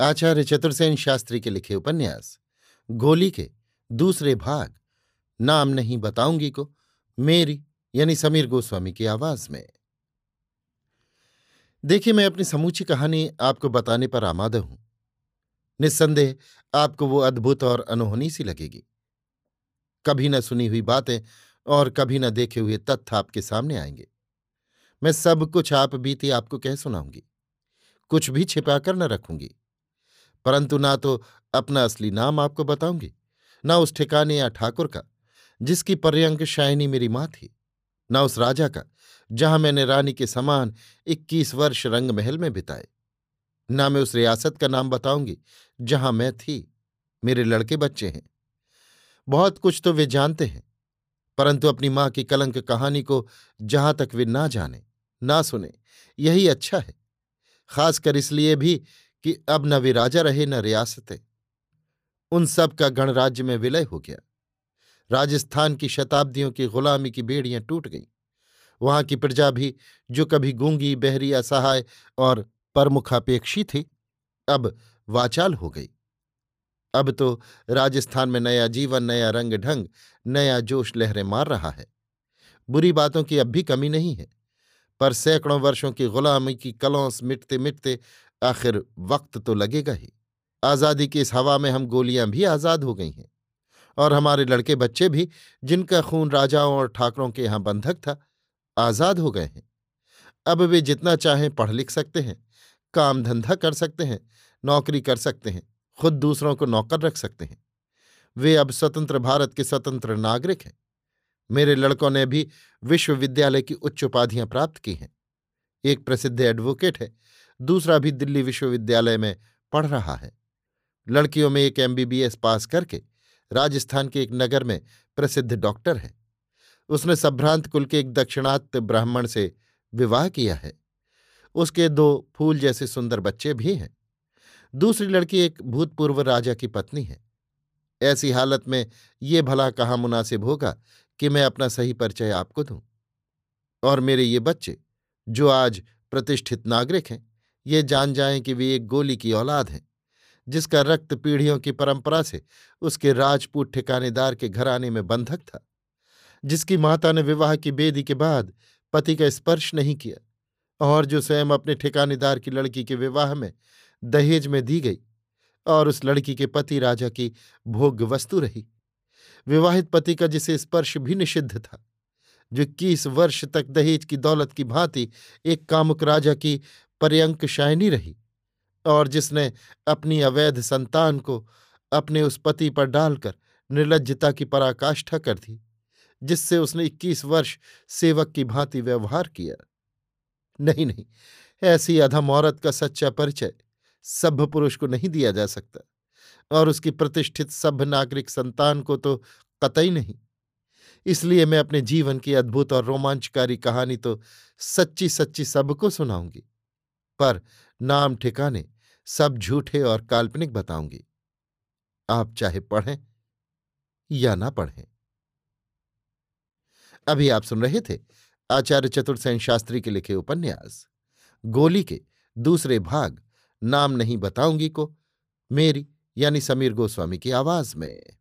आचार्य चतुर्सेन शास्त्री के लिखे उपन्यास, गोली के दूसरे भाग, नाम नहीं बताऊँगी को, मेरी यानी समीर गोस्वामी की आवाज़ में। देखिए, मैं अपनी समूची कहानी आपको बताने पर आमादा हूँ। निस्संदेह आपको वो अद्भुत और अनोहनी सी लगेगी। कभी न सुनी हुई बातें और कभी न देखे हुए तथ्य आपके सामने आएँगे। मैं सब कुछ आप बीती आपको कह सुनाऊँगी। कुछ भी छिपाकर न रखूँगी। परंतु ना तो अपना असली नाम आपको बताऊँगी, ना उस ठिकाने या ठाकुर का, जिसकी पर्यंक शायनी मेरी माँ थी, ना उस राजा का, जहाँ मैंने रानी के समान इक्कीस वर्ष रंग महल में बिताए। ना मैं उस रियासत का नाम बताऊँगी, जहाँ मैं थी, मेरे लड़के बच्चे हैं। बहुत कुछ तो वे जानते हैं, परंतु अपनी माँ की कलंक कहानी को जहाँ तक वे ना जाने, ना सुने, यही अच्छा है। खासकर इसलिए भी कि अब न वे राजा रहे, न रियासतें। उन सब का गणराज्य में विलय हो गया। राजस्थान की शताब्दियों की गुलामी की बेड़ियाँ टूट गईं। वहाँ की प्रजा भी, जो कभी गूँगी बहरी असहाय और परमुखापेक्षी थी, अब वाचाल हो गई। अब तो राजस्थान में नया जीवन, नया रंग ढंग, नया जोश लहरें मार रहा है। बुरी बातों की अब भी कमी नहीं है। पर सैकड़ों वर्षों की गुलामी की कलौंस मिटते मिटते आखिर वक्त तो लगेगा ही। आज़ादी की इस हवा में हम गोलियाँ भी आज़ाद हो गई हैं। और हमारे लड़के बच्चे भी, जिनका खून राजाओं और ठाकरों के यहाँ बंधक था, आज़ाद हो गए हैं। अब वे जितना चाहें पढ़ लिख सकते हैं, काम धंधा कर सकते हैं, नौकरी कर सकते हैं, खुद दूसरों को नौकर रख सकते हैं। वे अब स्वतंत्र भारत के स्वतंत्र नागरिक हैं। मेरे लड़कों ने भी विश्वविद्यालय की उच्च उपाधियाँ प्राप्त की हैं। एक प्रसिद्ध एडवोकेट है दूसरा भी दिल्ली विश्वविद्यालय में पढ़ रहा है। लड़कियों में एक एमबीबीएस पास करके राजस्थान के एक नगर में प्रसिद्ध डॉक्टर है। उसने सभ्रांत कुल के एक दक्षिणात्य ब्राह्मण से विवाह किया है। उसके दो फूल जैसे सुंदर बच्चे भी हैं। दूसरी लड़की एक भूतपूर्व राजा की पत्नी है। ऐसी हालत में ये भला कहाँ मुनासिब होगा कि मैं अपना सही परिचय आपको दूँ? और मेरे ये बच्चे, जो आज प्रतिष्ठित नागरिक हैं ये जान जाएँ कि वे एक गोली की औलाद हैं। जिसका रक्त पीढ़ियों की परंपरा से उसके राजपूत ठिकानेदार के घराने में बंधक था, जिसकी माता ने विवाह की बेदी के बाद पति का स्पर्श नहीं किया और जो स्वयं अपने ठिकानेदार की लड़की के विवाह में दहेज में दी गई और उस लड़की के पति राजा की भोग वस्तु रही। विवाहित पति का जिसे स्पर्श भी निषिद्ध था, जो इक्कीस वर्ष तक दहेज की दौलत की भांति एक कामुक राजा की पर्यंक शायनी रही और जिसने अपनी अवैध संतान को अपने उस पति पर डालकर निर्लजता की पराकाष्ठा कर दी, जिससे उसने इक्कीस वर्ष सेवक की भांति व्यवहार किया। नहीं नहीं, ऐसी अधम औरत का सच्चा परिचय सभ्य पुरुष को नहीं दिया जा सकता और उसकी प्रतिष्ठित सभ्य नागरिक संतान को तो कतई नहीं। इसलिए मैं अपने जीवन की अद्भुत और रोमांचकारी कहानी तो सच्ची सच्ची सबको सुनाऊँगी। पर नाम ठिकाने सब झूठे और काल्पनिक बताऊँगी। आप चाहे पढ़ें या ना पढ़ें। अभी आप सुन रहे थे आचार्य चतुर्सेन शास्त्री के लिखे उपन्यास। गोली के दूसरे भाग, नाम नहीं बताऊँगी को, मेरी यानी समीर गोस्वामी की आवाज़ में।